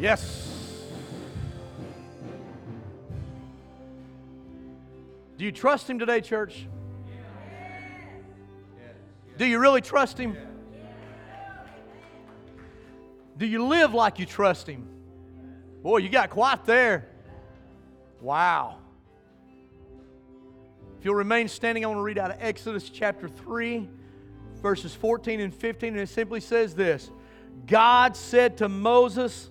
Yes. Do you trust Him today, church? Do you really trust Him? Do you live like you trust Him? Boy, you got quiet there. Wow. If you'll remain standing, I want to read out of Exodus chapter 3, verses 14 and 15, and it simply says this God said to Moses,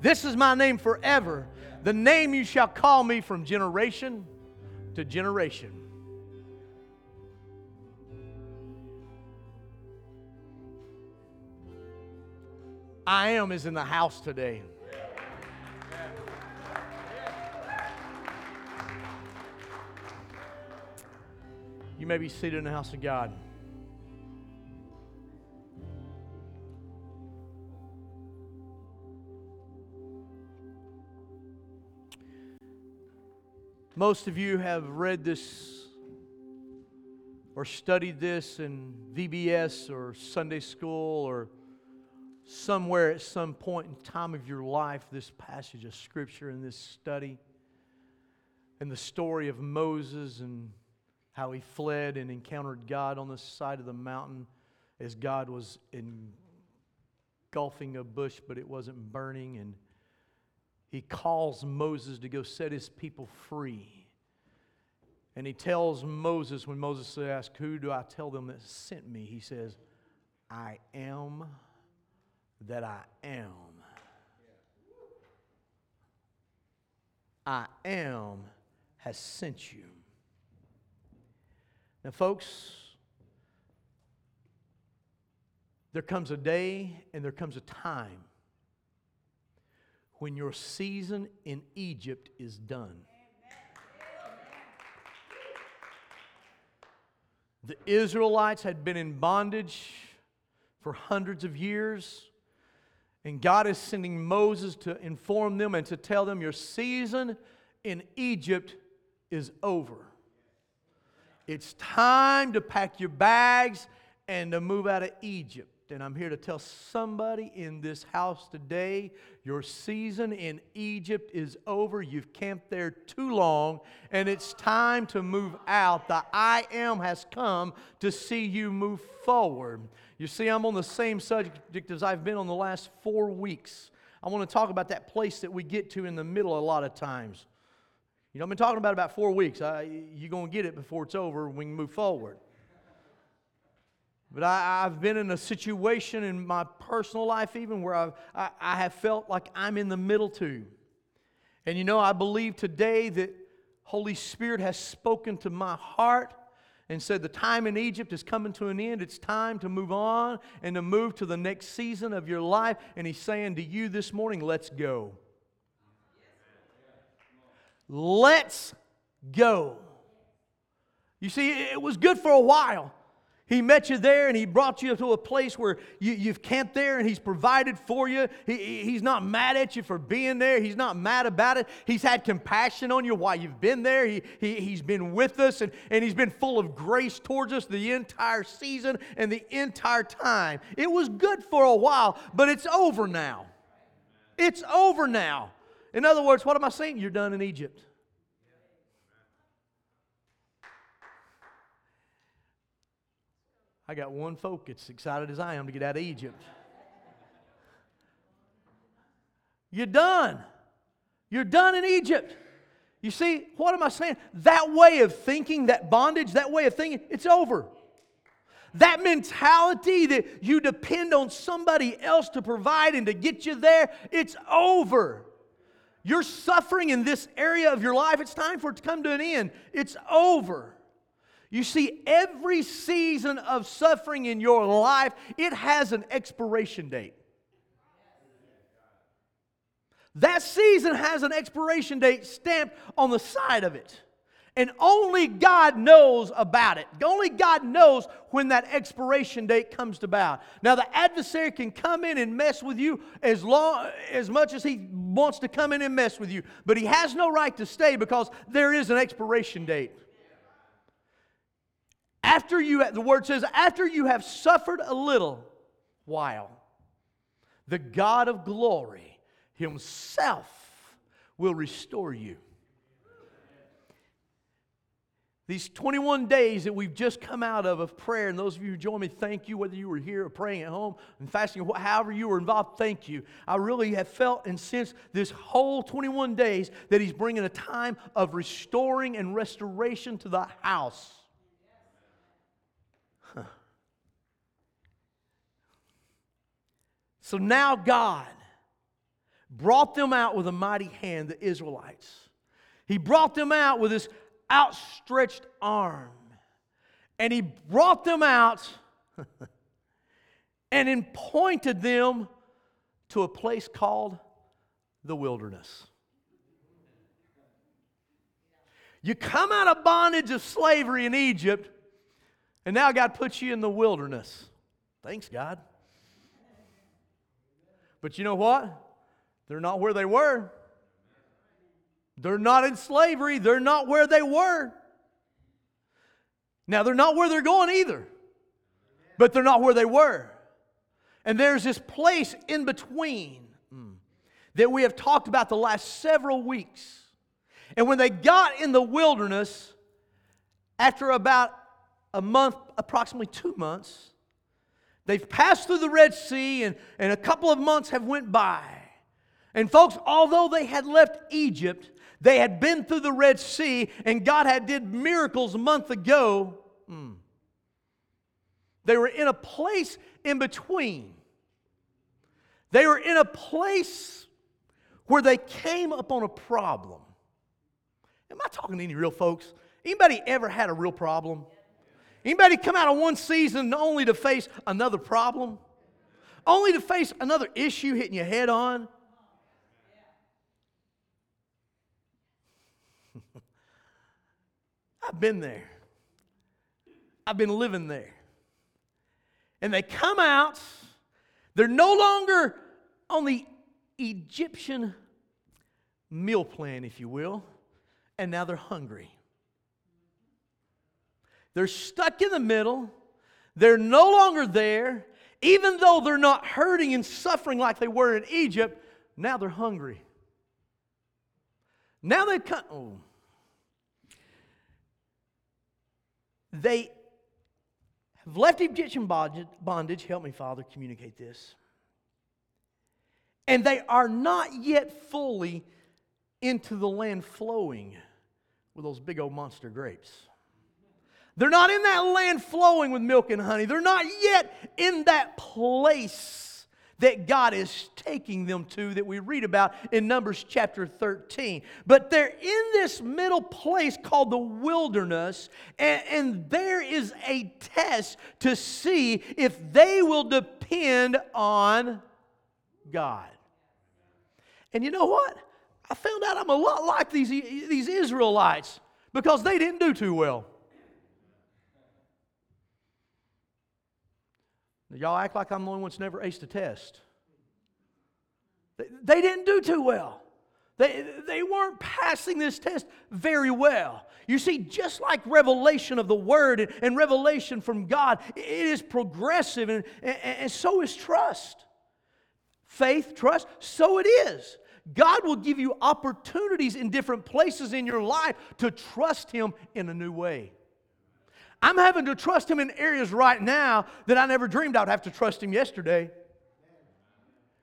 This is my name forever. The name you shall call me from generation to generation. I am is in the house today. You may be seated in the house of God. Most of you have read this or studied this in VBS or Sunday school or somewhere at some point in time of your life, this passage of Scripture and this study and the story of Moses and how he fled and encountered God on the side of the mountain as God was engulfing a bush, but it wasn't burning. And he calls Moses to go set his people free. And he tells Moses, when Moses asks, Who do I tell them that sent me? He says, I am that I am. I am has sent you. Now, folks, there comes a day and there comes a time when your season in Egypt is done. The Israelites had been in bondage for hundreds of years. And God is sending Moses to inform them and to tell them your season in Egypt is over. It's time to pack your bags and to move out of Egypt. And I'm here to tell somebody in this house today your season in Egypt is over. You've camped there too long, and it's time to move out. The I am has come to see you move forward. You see, I'm on the same subject as I've been on the last four weeks. I want to talk about that place that we get to in the middle a lot of times. You know, I've been talking about about four weeks. you're going to get it before it's over. We can move forward. But I, have been in a situation in my personal life, even where I've, I, I have felt like I'm in the middle too. And you know, I believe today that Holy Spirit has spoken to my heart and said, The time in Egypt is coming to an end. It's time to move on and to move to the next season of your life. And He's saying to you this morning, Let's go. Let's go. You see, it was good for a while. He met you there and he brought you to a place where you, have camped there and he's provided for you. He, he's not mad at you for being there. He's not mad about it. He's had compassion on you while you've been there. He, he, he's been with us and, and he's been full of grace towards us the entire season and the entire time. It was good for a while, but it's over now. It's over now. In other words, what am I saying? You're done in Egypt. I got one folk as excited as I am to get out of Egypt. You're done. You're done in Egypt. You see, what am I saying? That way of thinking, that bondage, that way of thinking, it's over. That mentality that you depend on somebody else to provide and to get you there, it's over. You're suffering in this area of your life, it's time for it to come to an end. It's over. You see, every season of suffering in your life, it has an expiration date. That season has an expiration date stamped on the side of it. And only God knows about it. Only God knows when that expiration date comes to about. Now, the adversary can come in and mess with you as long as much as he wants to come in and mess with you, but he has no right to stay because there is an expiration date. After you, the word says, after you have suffered a little while, the God of glory himself will restore you. These 21 days that we've just come out of of prayer, and those of you who joined me, thank you. Whether you were here or praying at home and fasting, however you were involved, thank you. I really have felt and sensed this whole 21 days that He's bringing a time of restoring and restoration to the house. Huh. So now God brought them out with a mighty hand, the Israelites. He brought them out with his outstretched arm. And he brought them out and pointed them to a place called the wilderness. You come out of bondage of slavery in Egypt, and now God puts you in the wilderness. Thanks, God. But you know what? They're not where they were. They're not in slavery. They're not where they were. Now, they're not where they're going either, but they're not where they were. And there's this place in between hmm, that we have talked about the last several weeks. And when they got in the wilderness, after about a month, approximately two months, they've passed through the Red Sea and, and a couple of months have went by. And folks, although they had left Egypt, they had been through the Red Sea and God had did miracles a month ago. Mm. They were in a place in between. They were in a place where they came upon a problem. Am I talking to any real folks? Anybody ever had a real problem? Anybody come out of one season only to face another problem? Only to face another issue hitting your head on? I've been there. I've been living there. And they come out, they're no longer on the Egyptian meal plan, if you will, and now they're hungry. They're stuck in the middle. They're no longer there. Even though they're not hurting and suffering like they were in Egypt, now they're hungry. Now they come. Oh, They have left Egyptian bondage. Help me, Father, communicate this. And they are not yet fully into the land flowing with those big old monster grapes. They're not in that land flowing with milk and honey. They're not yet in that place that God is taking them to that we read about in Numbers chapter 13. But they're in this middle place called the wilderness, and, and there is a test to see if they will depend on God. And you know what? I found out I'm a lot like these, these Israelites because they didn't do too well. Y'all act like I'm the only one that's never aced a test. They didn't do too well. They, they weren't passing this test very well. You see, just like revelation of the Word and, revelation from God, it is progressive, and, and so is trust. Faith, trust, so it is. God will give you opportunities in different places in your life to trust Him in a new way. I'm having to trust Him in areas right now that I never dreamed I'd have to trust Him yesterday.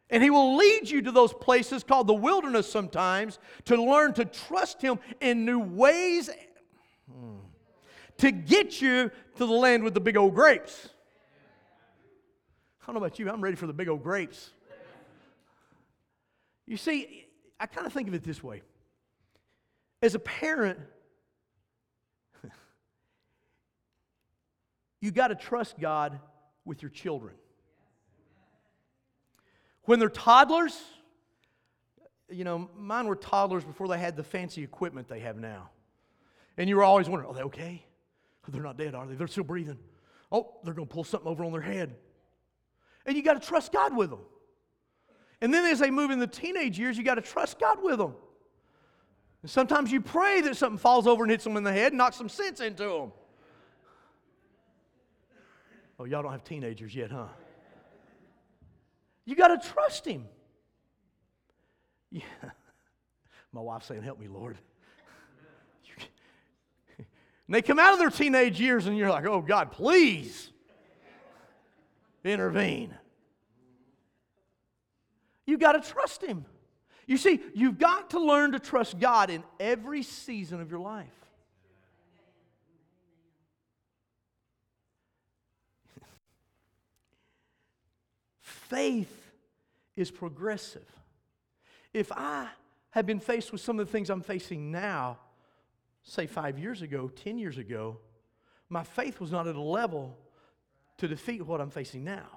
And He will lead you to those places called the wilderness sometimes to learn to trust Him in new ways to get you to the land with the big old grapes. I don't know about you, I'm ready for the big old grapes. You see, I kind of think of it this way. As a parent, you got to trust God with your children. When they're toddlers, you know, mine were toddlers before they had the fancy equipment they have now. And you were always wondering, are they okay? They're not dead, are they? They're still breathing. Oh, they're going to pull something over on their head. And you got to trust God with them. And then as they move in the teenage years, you got to trust God with them. And sometimes you pray that something falls over and hits them in the head and knocks some sense into them. Oh, y'all don't have teenagers yet, huh? You got to trust Him. Yeah. My wife's saying, Help me, Lord. and they come out of their teenage years, and you're like, Oh, God, please intervene. You got to trust Him. You see, you've got to learn to trust God in every season of your life. Faith is progressive. If I had been faced with some of the things I'm facing now, say five years ago, 10 years ago, my faith was not at a level to defeat what I'm facing now.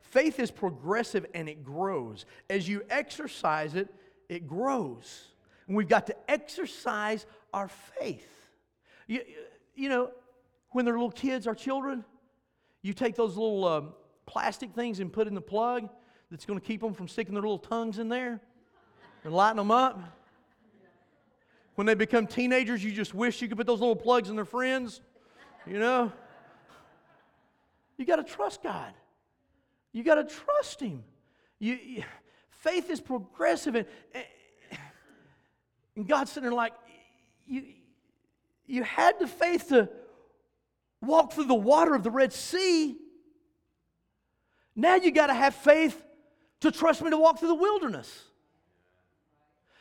Faith is progressive and it grows. As you exercise it, it grows. And we've got to exercise our faith. You, you know, when they're little kids, our children, you take those little um, plastic things and put in the plug that's going to keep them from sticking their little tongues in there and lighten them up. When they become teenagers, you just wish you could put those little plugs in their friends, you know? You got to trust God. You got to trust Him. You, you, faith is progressive, and, and God's sitting there like, you, you had the faith to walk through the water of the Red Sea. Now you got to have faith to trust me to walk through the wilderness.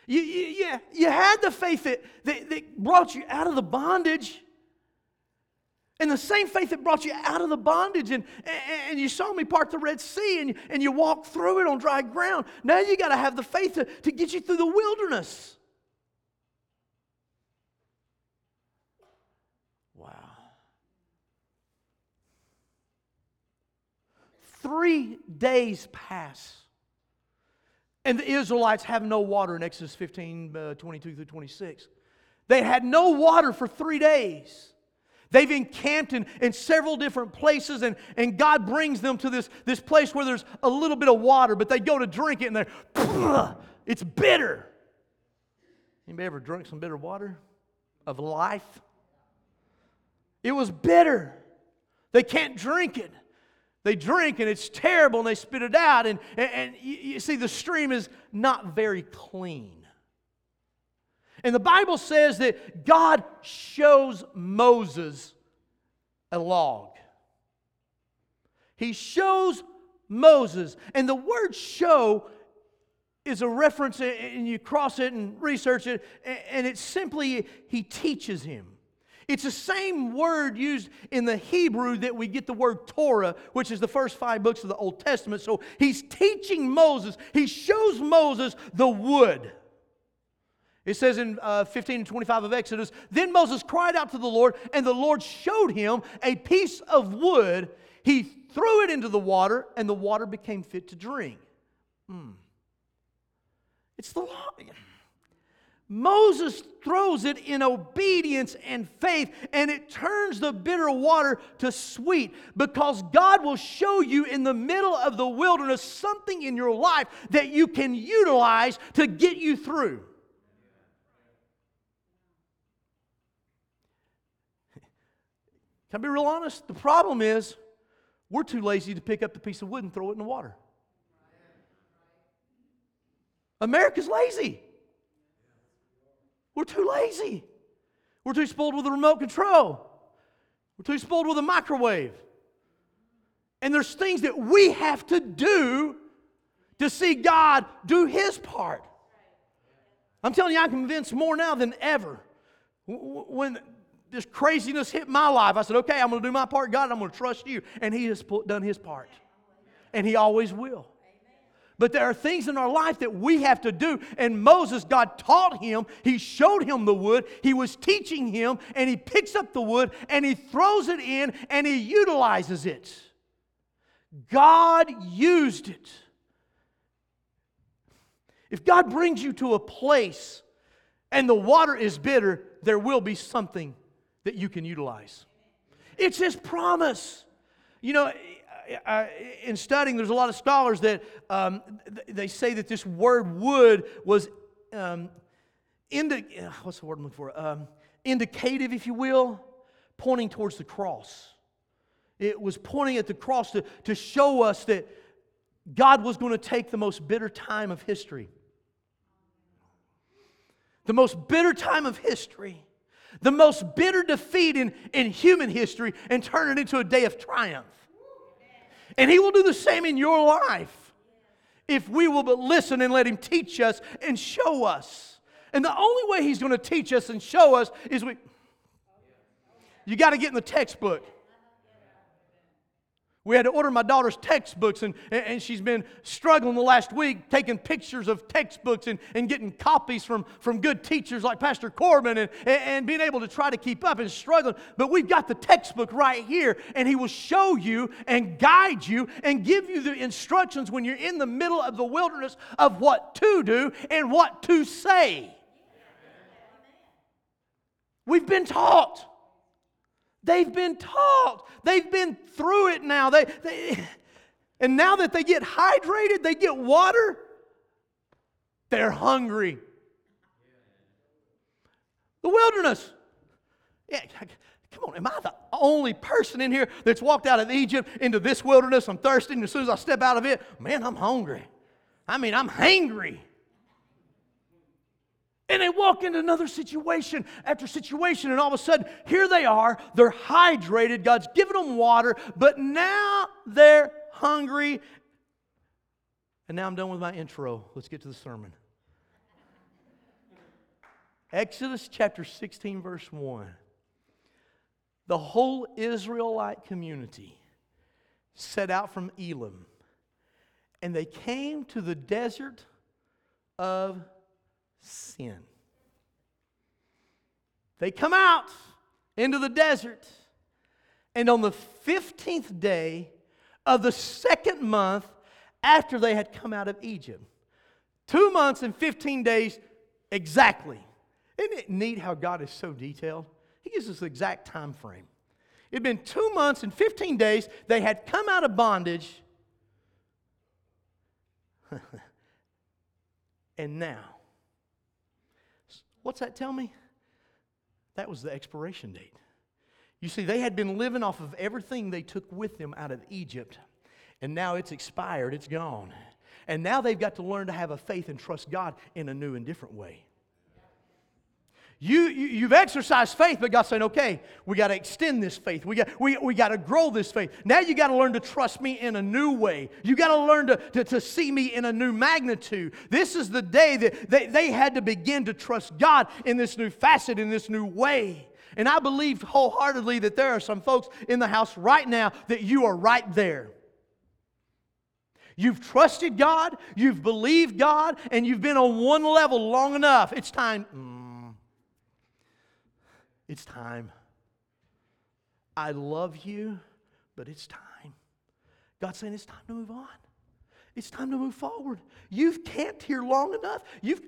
You, you, you, you had the faith that, that, that brought you out of the bondage. And the same faith that brought you out of the bondage, and, and you saw me part the Red Sea, and, and you walked through it on dry ground. Now you got to have the faith to, to get you through the wilderness. Three days pass, and the Israelites have no water in Exodus 15 uh, 22 through 26. They had no water for three days. They've encamped in, in several different places, and, and God brings them to this, this place where there's a little bit of water, but they go to drink it and they're, it's bitter. Anybody ever drunk some bitter water of life? It was bitter. They can't drink it. They drink and it's terrible and they spit it out. And, and, and you, you see, the stream is not very clean. And the Bible says that God shows Moses a log. He shows Moses. And the word show is a reference, and you cross it and research it, and it's simply, he teaches him. It's the same word used in the Hebrew that we get the word Torah, which is the first five books of the Old Testament. So he's teaching Moses, he shows Moses the wood. It says in uh, 15 and 25 of Exodus, then Moses cried out to the Lord, and the Lord showed him a piece of wood. He threw it into the water, and the water became fit to drink. Hmm. It's the law. Moses throws it in obedience and faith, and it turns the bitter water to sweet because God will show you in the middle of the wilderness something in your life that you can utilize to get you through. Can I be real honest? The problem is we're too lazy to pick up the piece of wood and throw it in the water. America's lazy. We're too lazy. We're too spoiled with a remote control. We're too spoiled with a microwave. And there's things that we have to do to see God do His part. I'm telling you, I'm convinced more now than ever. When this craziness hit my life, I said, okay, I'm going to do my part, God, I'm going to trust you. And He has done His part. And He always will. But there are things in our life that we have to do. And Moses, God taught him, He showed him the wood, He was teaching him, and He picks up the wood and He throws it in and He utilizes it. God used it. If God brings you to a place and the water is bitter, there will be something that you can utilize. It's His promise. You know, in studying, there's a lot of scholars that um, they say that this word wood was um, indi- what's the word I'm looking for? Um, indicative, if you will, pointing towards the cross. It was pointing at the cross to, to show us that God was going to take the most bitter time of history. The most bitter time of history, the most bitter defeat in, in human history, and turn it into a day of triumph. And He will do the same in your life if we will but listen and let Him teach us and show us. And the only way He's going to teach us and show us is we. You got to get in the textbook. We had to order my daughter's textbooks, and, and she's been struggling the last week taking pictures of textbooks and, and getting copies from, from good teachers like Pastor Corbin and, and being able to try to keep up and struggling. But we've got the textbook right here, and He will show you and guide you and give you the instructions when you're in the middle of the wilderness of what to do and what to say. We've been taught. They've been taught. They've been through it now. They, they, and now that they get hydrated, they get water, they're hungry. The wilderness. Yeah, come on, am I the only person in here that's walked out of Egypt into this wilderness? I'm thirsty, and as soon as I step out of it, man, I'm hungry. I mean, I'm hangry. And they walk into another situation after situation, and all of a sudden, here they are. They're hydrated. God's given them water, but now they're hungry. And now I'm done with my intro. Let's get to the sermon. Exodus chapter 16, verse 1. The whole Israelite community set out from Elim, and they came to the desert of sin. They come out into the desert, and on the 15th day of the second month after they had come out of Egypt, two months and 15 days exactly. Isn't it neat how God is so detailed? He gives us the exact time frame. It had been two months and 15 days. They had come out of bondage. and now, What's that tell me? That was the expiration date. You see, they had been living off of everything they took with them out of Egypt, and now it's expired, it's gone. And now they've got to learn to have a faith and trust God in a new and different way. You, you, have exercised faith, but God's saying, okay, we got to extend this faith. We got, we, we got to grow this faith. Now you got to learn to trust me in a new way. You got to learn to, to, see me in a new magnitude. This is the day that they, they had to begin to trust God in this new facet, in this new way. And I believe wholeheartedly that there are some folks in the house right now that you are right there. You've trusted God, you've believed God, and you've been on one level long enough. It's time. Mm, It's time. I love you, but it's time. God's saying it's time to move on. It's time to move forward. You've camped here long enough. You've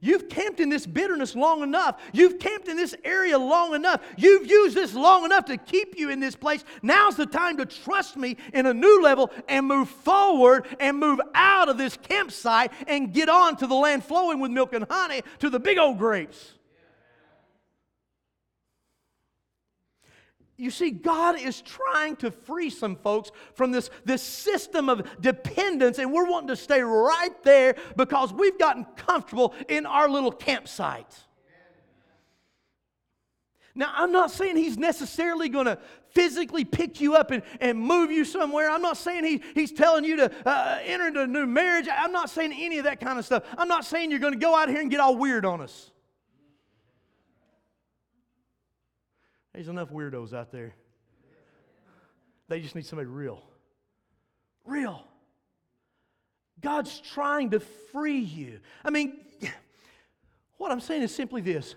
You've camped in this bitterness long enough. You've camped in this area long enough. You've used this long enough to keep you in this place. Now's the time to trust me in a new level and move forward and move out of this campsite and get on to the land flowing with milk and honey to the big old grapes. You see, God is trying to free some folks from this, this system of dependence, and we're wanting to stay right there because we've gotten comfortable in our little campsite. Now, I'm not saying he's necessarily going to physically pick you up and, and move you somewhere. I'm not saying he, he's telling you to uh, enter into a new marriage. I'm not saying any of that kind of stuff. I'm not saying you're going to go out here and get all weird on us. There's enough weirdos out there. They just need somebody real. Real. God's trying to free you. I mean, what I'm saying is simply this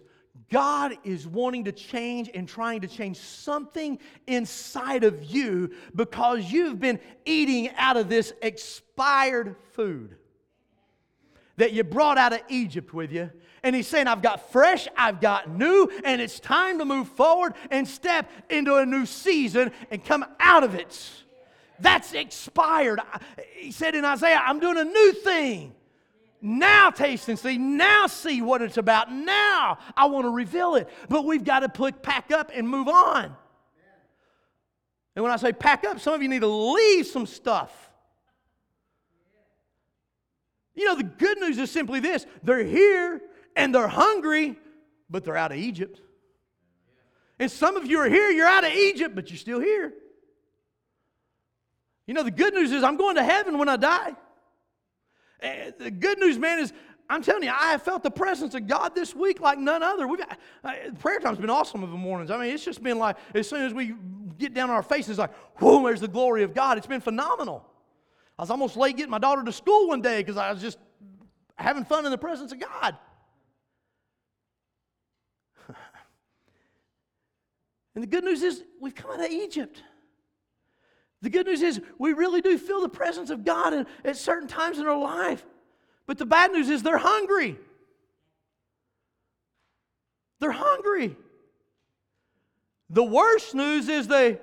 God is wanting to change and trying to change something inside of you because you've been eating out of this expired food. That you brought out of Egypt with you. And he's saying, I've got fresh, I've got new, and it's time to move forward and step into a new season and come out of it. That's expired. He said in Isaiah, I'm doing a new thing. Now taste and see. Now see what it's about. Now I want to reveal it. But we've got to put, pack up and move on. And when I say pack up, some of you need to leave some stuff. You know, the good news is simply this they're here and they're hungry, but they're out of Egypt. And some of you are here, you're out of Egypt, but you're still here. You know, the good news is I'm going to heaven when I die. And the good news, man, is I'm telling you, I have felt the presence of God this week like none other. We've, uh, prayer time's been awesome of the mornings. I mean, it's just been like, as soon as we get down on our faces, like, whoa, there's the glory of God. It's been phenomenal. I was almost late getting my daughter to school one day because I was just having fun in the presence of God. and the good news is, we've come out of Egypt. The good news is we really do feel the presence of God at certain times in our life. But the bad news is they're hungry. They're hungry. The worst news is they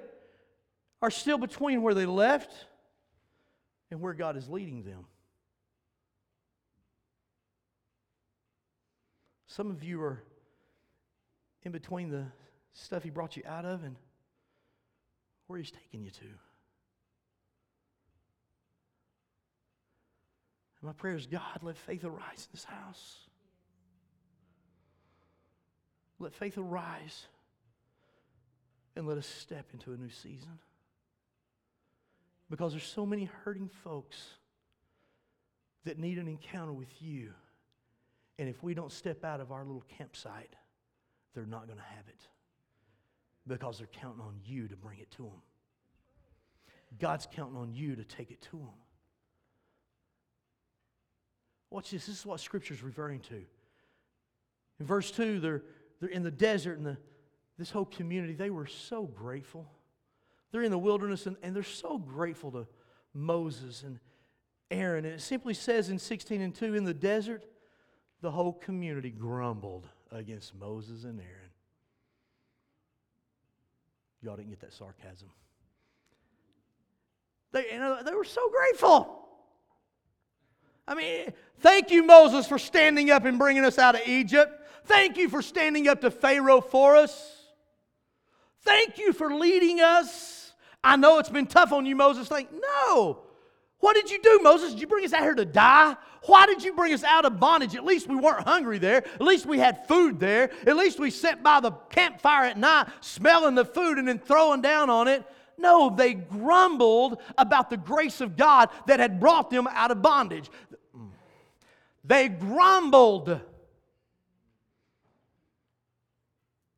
are still between where they left and where God is leading them. Some of you are in between the stuff He brought you out of and where He's taking you to. My prayer is God, let faith arise in this house. Let faith arise and let us step into a new season. Because there's so many hurting folks that need an encounter with you. And if we don't step out of our little campsite, they're not going to have it. Because they're counting on you to bring it to them. God's counting on you to take it to them. Watch this. This is what Scripture is referring to. In verse 2, they're, they're in the desert, and the, this whole community, they were so grateful. They're in the wilderness, and, and they're so grateful to Moses and Aaron. And it simply says in 16 and 2 in the desert, the whole community grumbled against Moses and Aaron. Y'all didn't get that sarcasm. They, they were so grateful. I mean, thank you, Moses, for standing up and bringing us out of Egypt. Thank you for standing up to Pharaoh for us. Thank you for leading us. I know it's been tough on you, Moses. Think, no. What did you do, Moses? Did you bring us out here to die? Why did you bring us out of bondage? At least we weren't hungry there. At least we had food there. At least we sat by the campfire at night, smelling the food and then throwing down on it. No, they grumbled about the grace of God that had brought them out of bondage. They grumbled.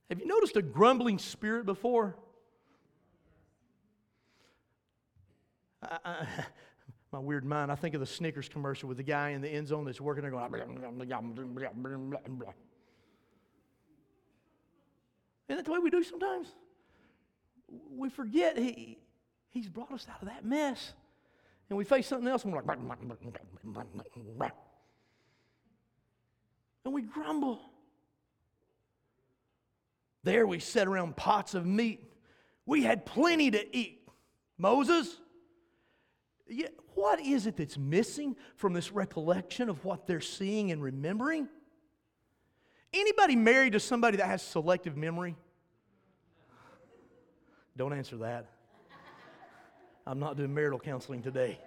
Have you noticed a grumbling spirit before? I, my weird mind, I think of the Snickers commercial with the guy in the end zone that's working there going, isn't that the way we do sometimes? We forget he, he's brought us out of that mess. And we face something else and we're like, and we grumble. There we sat around pots of meat. We had plenty to eat. Moses, what is it that's missing from this recollection of what they're seeing and remembering? Anybody married to somebody that has selective memory? Don't answer that. I'm not doing marital counseling today.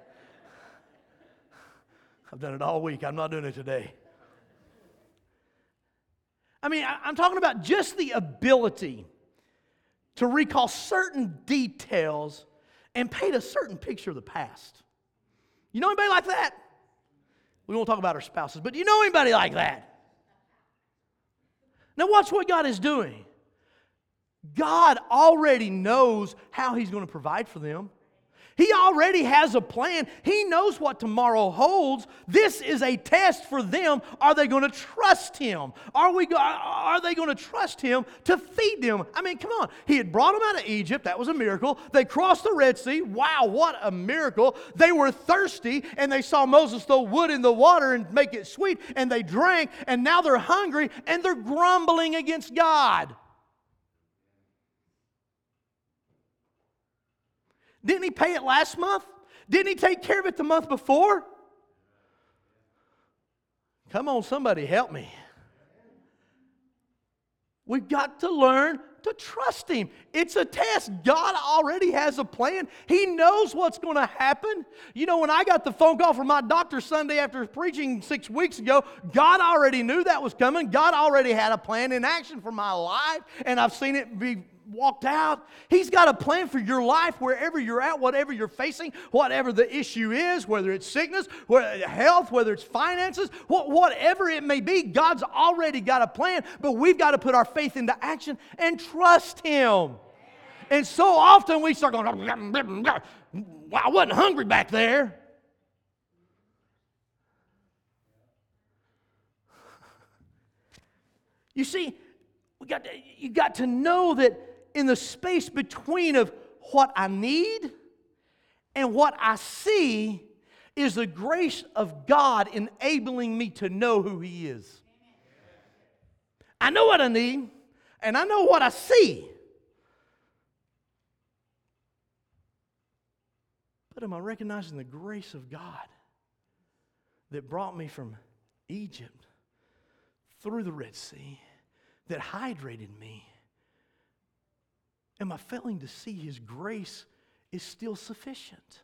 I've done it all week. I'm not doing it today. I mean, I'm talking about just the ability to recall certain details and paint a certain picture of the past. You know anybody like that? We won't talk about our spouses, but do you know anybody like that? Now, watch what God is doing. God already knows how He's going to provide for them. He already has a plan. He knows what tomorrow holds. This is a test for them. Are they going to trust him? Are, we, are they going to trust him to feed them? I mean, come on. He had brought them out of Egypt. That was a miracle. They crossed the Red Sea. Wow, what a miracle. They were thirsty and they saw Moses throw wood in the water and make it sweet and they drank and now they're hungry and they're grumbling against God. Didn't he pay it last month? Didn't he take care of it the month before? Come on, somebody help me. We've got to learn to trust Him. It's a test. God already has a plan, He knows what's going to happen. You know, when I got the phone call from my doctor Sunday after preaching six weeks ago, God already knew that was coming. God already had a plan in action for my life, and I've seen it be walked out. He's got a plan for your life wherever you're at, whatever you're facing, whatever the issue is, whether it's sickness, whether health, whether it's finances, whatever it may be. God's already got a plan, but we've got to put our faith into action and trust Him. And so often we start going, I wasn't hungry back there. You see, we got to, you got to know that in the space between of what I need and what I see is the grace of God enabling me to know who He is. I know what I need, and I know what I see. But am I recognizing the grace of God that brought me from Egypt through the Red Sea, that hydrated me, Am I failing to see His grace is still sufficient?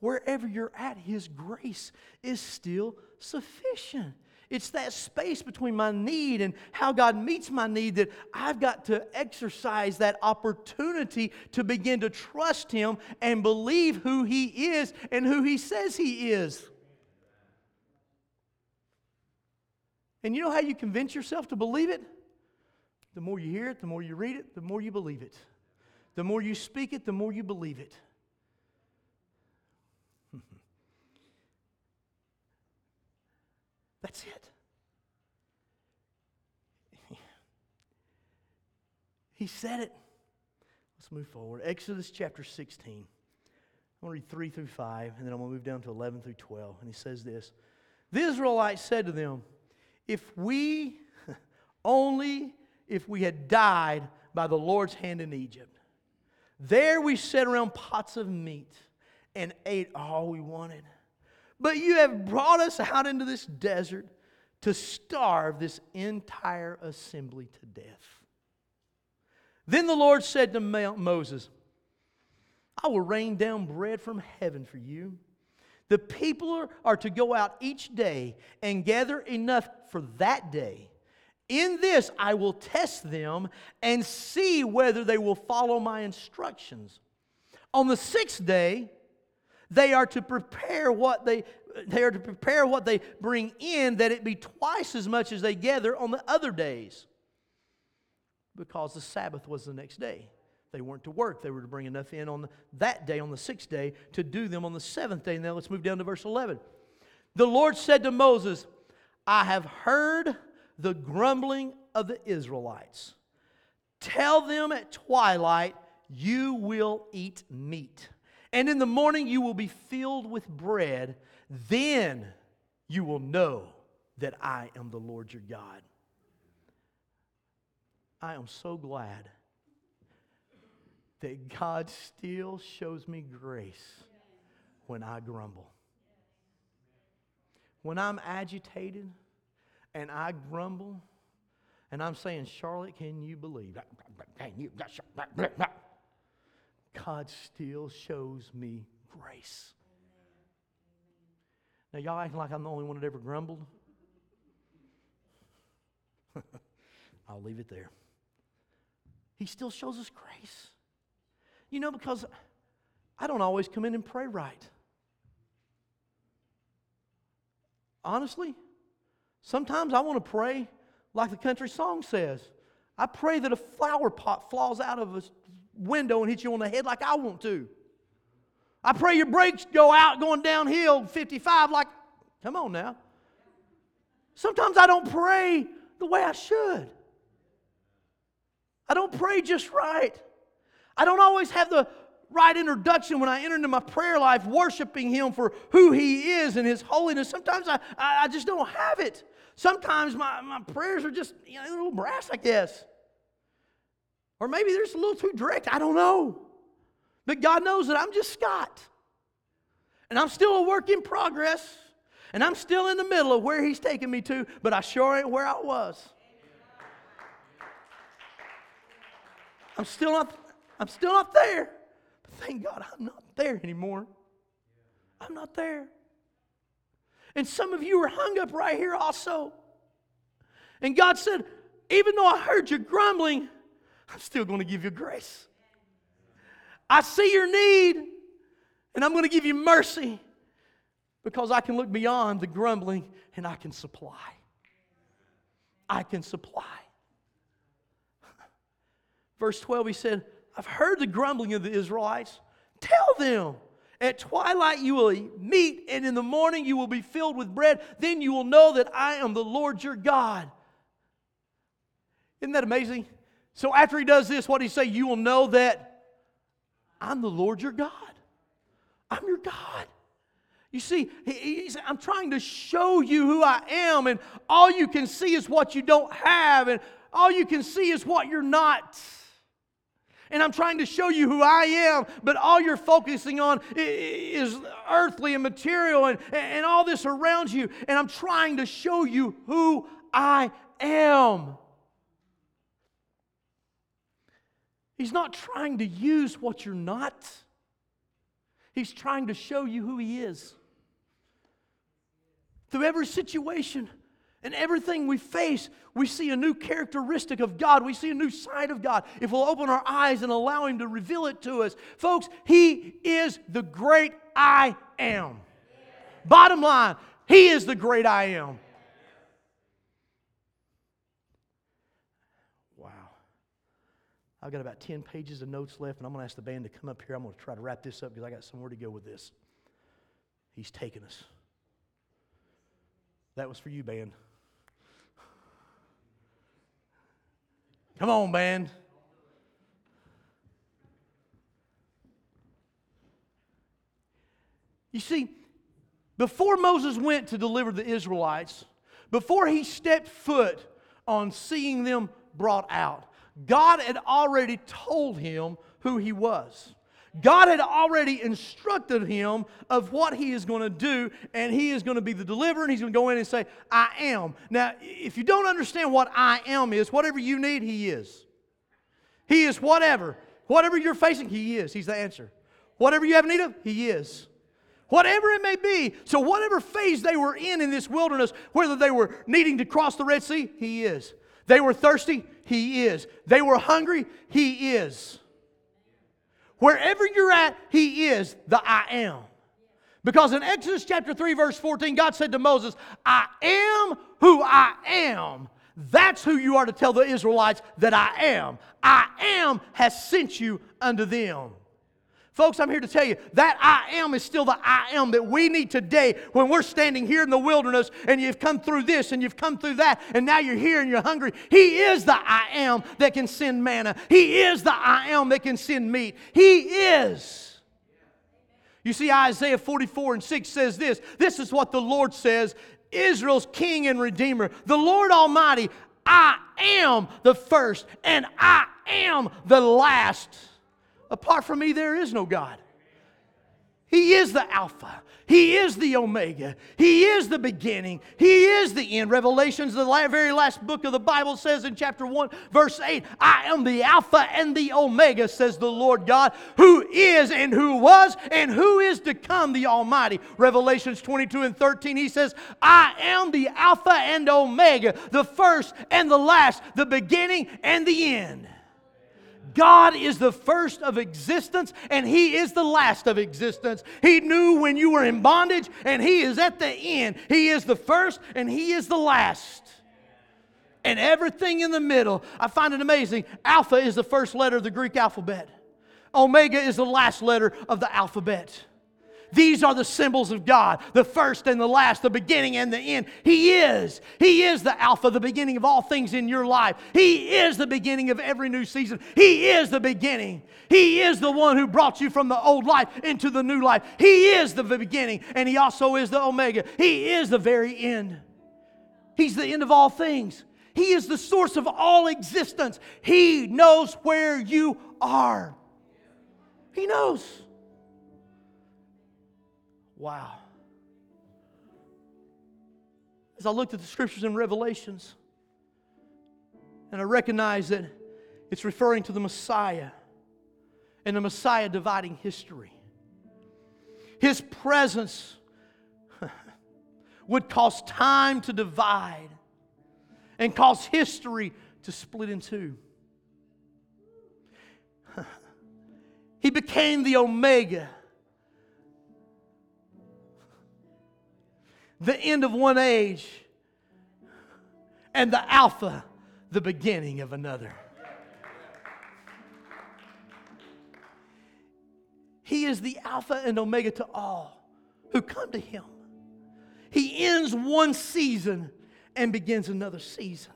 Wherever you're at, His grace is still sufficient. It's that space between my need and how God meets my need that I've got to exercise that opportunity to begin to trust Him and believe who He is and who He says He is. And you know how you convince yourself to believe it? The more you hear it, the more you read it, the more you believe it. The more you speak it, the more you believe it. That's it. he said it. Let's move forward. Exodus chapter 16. I'm going to read 3 through 5, and then I'm going to move down to 11 through 12. And he says this The Israelites said to them, If we only if we had died by the Lord's hand in Egypt. There we sat around pots of meat and ate all we wanted. But you have brought us out into this desert to starve this entire assembly to death. Then the Lord said to Moses, I will rain down bread from heaven for you. The people are to go out each day and gather enough for that day in this I will test them and see whether they will follow my instructions. On the sixth day, they are to prepare what they they are to prepare what they bring in that it be twice as much as they gather on the other days. Because the Sabbath was the next day. They weren't to work. They were to bring enough in on the, that day, on the sixth day, to do them on the seventh day. Now let's move down to verse 11. The Lord said to Moses, I have heard the grumbling of the Israelites. Tell them at twilight, you will eat meat. And in the morning, you will be filled with bread. Then you will know that I am the Lord your God. I am so glad that God still shows me grace when I grumble. When I'm agitated, and I grumble, and I'm saying, Charlotte, can you believe? God still shows me grace. Now, y'all acting like I'm the only one that ever grumbled? I'll leave it there. He still shows us grace. You know, because I don't always come in and pray right. Honestly, Sometimes I want to pray like the country song says. I pray that a flower pot falls out of a window and hits you on the head like I want to. I pray your brakes go out going downhill 55 like, come on now. Sometimes I don't pray the way I should. I don't pray just right. I don't always have the right introduction when I enter into my prayer life, worshiping Him for who He is and His holiness. Sometimes I, I just don't have it. Sometimes my, my prayers are just you know, a little brass, I guess. Or maybe they're just a little too direct. I don't know. But God knows that I'm just Scott. And I'm still a work in progress. And I'm still in the middle of where He's taking me to, but I sure ain't where I was. I'm still not, I'm still not there. But thank God I'm not there anymore. I'm not there. And some of you are hung up right here also. And God said, even though I heard you grumbling, I'm still going to give you grace. I see your need, and I'm going to give you mercy because I can look beyond the grumbling and I can supply. I can supply. Verse 12, he said, I've heard the grumbling of the Israelites. Tell them, at twilight you will eat meat, and in the morning you will be filled with bread. Then you will know that I am the Lord your God. Isn't that amazing? So after he does this, what did he say? You will know that I'm the Lord your God. I'm your God. You see, he, said, I'm trying to show you who I am, and all you can see is what you don't have, and all you can see is what you're not. And I'm trying to show you who I am, but all you're focusing on is earthly and material and, and all this around you. And I'm trying to show you who I am. He's not trying to use what you're not, He's trying to show you who He is. Through every situation and everything we face, we see a new characteristic of God. We see a new side of God. If we'll open our eyes and allow Him to reveal it to us. Folks, He is the great I am. Bottom line, He is the great I am. Wow. I've got about 10 pages of notes left, and I'm going to ask the band to come up here. I'm going to try to wrap this up because I got somewhere to go with this. He's taken us. That was for you, band. Come on, band. You see, before Moses went to deliver the Israelites, before he stepped foot on seeing them brought out, God had already told him who he was. God had already instructed him of what he is going to do, and he is going to be the deliverer, and he's going to go in and say, I am. Now, if you don't understand what I am is, whatever you need, he is. He is whatever. Whatever you're facing, he is. He's the answer. Whatever you have need of, he is. Whatever it may be. So, whatever phase they were in in this wilderness, whether they were needing to cross the Red Sea, he is. They were thirsty, he is. They were hungry, he is. Wherever you're at, He is the I am. Because in Exodus chapter 3, verse 14, God said to Moses, I am who I am. That's who you are to tell the Israelites that I am. I am has sent you unto them. Folks, I'm here to tell you that I am is still the I am that we need today when we're standing here in the wilderness and you've come through this and you've come through that and now you're here and you're hungry. He is the I am that can send manna. He is the I am that can send meat. He is. You see, Isaiah 44 and 6 says this this is what the Lord says Israel's King and Redeemer, the Lord Almighty, I am the first and I am the last. Apart from me, there is no God. He is the Alpha. He is the Omega. He is the beginning. He is the end. Revelations, the very last book of the Bible, says in chapter 1, verse 8, I am the Alpha and the Omega, says the Lord God, who is and who was and who is to come, the Almighty. Revelations 22 and 13, he says, I am the Alpha and Omega, the first and the last, the beginning and the end. God is the first of existence and He is the last of existence. He knew when you were in bondage and He is at the end. He is the first and He is the last. And everything in the middle, I find it amazing. Alpha is the first letter of the Greek alphabet, Omega is the last letter of the alphabet. These are the symbols of God the first and the last, the beginning and the end. He is. He is the Alpha, the beginning of all things in your life. He is the beginning of every new season. He is the beginning. He is the one who brought you from the old life into the new life. He is the beginning, and He also is the Omega. He is the very end. He's the end of all things. He is the source of all existence. He knows where you are. He knows. Wow. As I looked at the scriptures in Revelations, and I recognized that it's referring to the Messiah and the Messiah dividing history. His presence would cause time to divide and cause history to split in two. he became the Omega, the end of one age, and the Alpha, the beginning of another. He is the Alpha and Omega to all who come to Him. He ends one season and begins another season.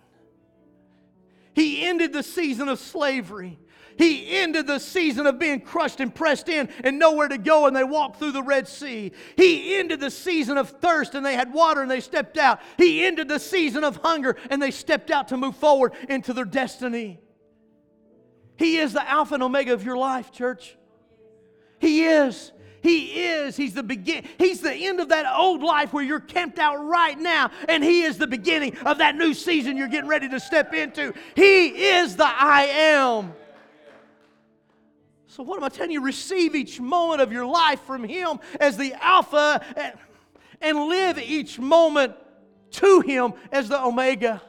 He ended the season of slavery. He ended the season of being crushed and pressed in and nowhere to go, and they walked through the Red Sea. He ended the season of thirst, and they had water and they stepped out. He ended the season of hunger, and they stepped out to move forward into their destiny. He is the Alpha and Omega of your life, church. He is. He is. He's the begin. He's the end of that old life where you're camped out right now, and He is the beginning of that new season you're getting ready to step into. He is the I am. So, what am I telling you? Receive each moment of your life from Him as the Alpha and, and live each moment to Him as the Omega.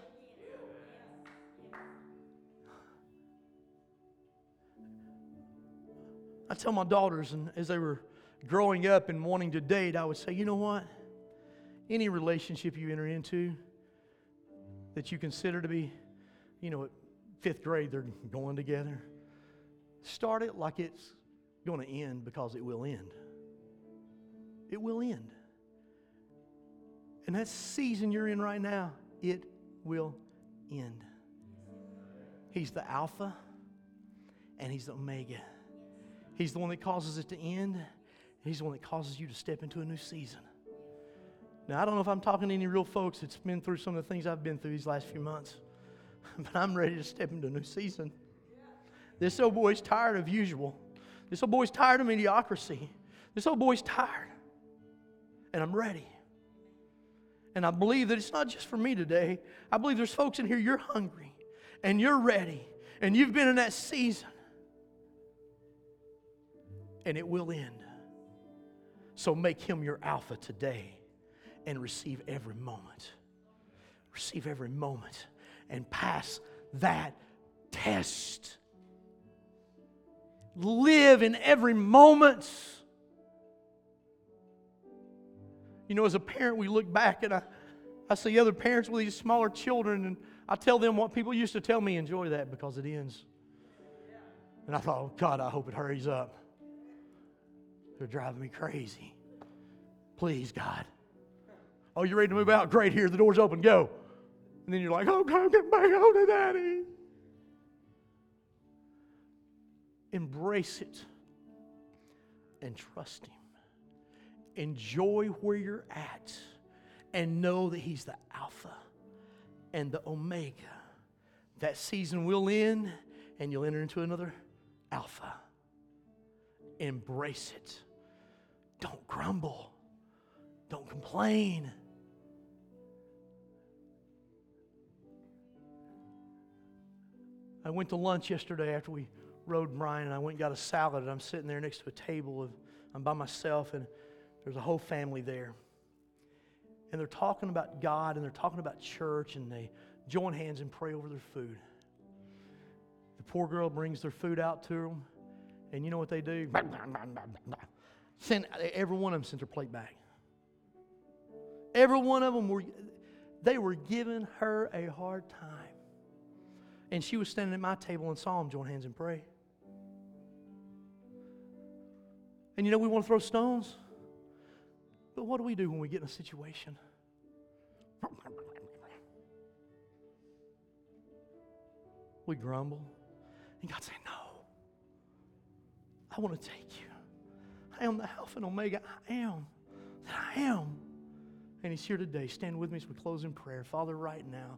I tell my daughters, and as they were growing up and wanting to date, I would say, you know what? Any relationship you enter into that you consider to be, you know, fifth grade, they're going together, start it like it's going to end because it will end. It will end. And that season you're in right now, it will end. He's the Alpha and He's the Omega. He's the one that causes it to end. He's the one that causes you to step into a new season. Now, I don't know if I'm talking to any real folks that's been through some of the things I've been through these last few months, but I'm ready to step into a new season. This old boy's tired of usual. This old boy's tired of mediocrity. This old boy's tired. And I'm ready. And I believe that it's not just for me today. I believe there's folks in here, you're hungry and you're ready and you've been in that season. And it will end. So make him your Alpha today and receive every moment. Receive every moment and pass that test. Live in every moment. You know, as a parent, we look back and I, I see other parents with these smaller children, and I tell them what people used to tell me enjoy that because it ends. And I thought, oh, God, I hope it hurries up. They're driving me crazy. Please, God. Oh, you ready to move out? Great, here, the door's open, go. And then you're like, oh, God, get back home to daddy. Embrace it and trust Him. Enjoy where you're at and know that He's the Alpha and the Omega. That season will end and you'll enter into another Alpha. Embrace it. Don't grumble. Don't complain. I went to lunch yesterday after we rode Brian, and I went and got a salad, and I'm sitting there next to a table. Of, I'm by myself, and there's a whole family there. And they're talking about God, and they're talking about church, and they join hands and pray over their food. The poor girl brings their food out to them, and you know what they do? Send, every one of them sent their plate back. Every one of them were, they were giving her a hard time. And she was standing at my table and saw them join hands and pray. And you know, we want to throw stones. But what do we do when we get in a situation? We grumble. And God saying, No. I want to take you. I am the Alpha and Omega. I am that I am. And He's here today. Stand with me as we close in prayer. Father, right now.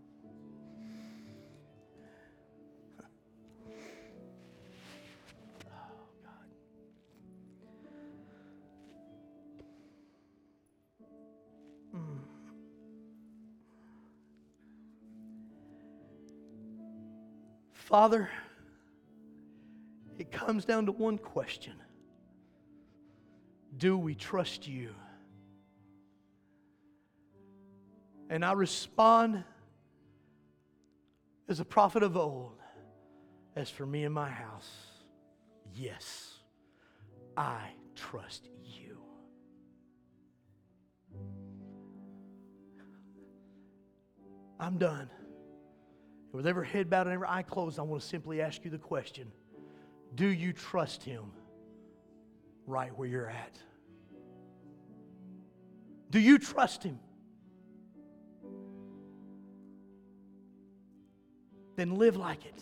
Father, it comes down to one question Do we trust you? And I respond as a prophet of old as for me and my house, yes, I trust you. I'm done. With every head bowed and every eye closed, I want to simply ask you the question Do you trust Him right where you're at? Do you trust Him? Then live like it,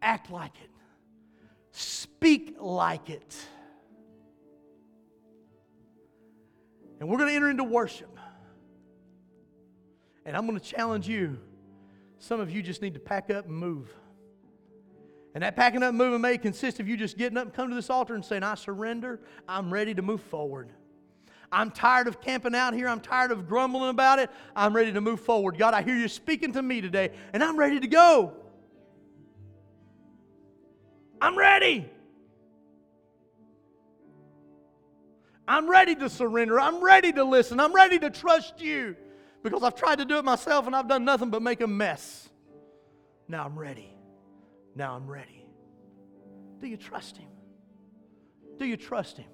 act like it, speak like it. And we're going to enter into worship. And I'm going to challenge you. Some of you just need to pack up and move. And that packing up and moving may consist of you just getting up and come to this altar and saying, I surrender. I'm ready to move forward. I'm tired of camping out here. I'm tired of grumbling about it. I'm ready to move forward. God, I hear you speaking to me today, and I'm ready to go. I'm ready. I'm ready to surrender. I'm ready to listen. I'm ready to trust you because I've tried to do it myself and I've done nothing but make a mess. Now I'm ready. Now I'm ready. Do you trust Him? Do you trust Him?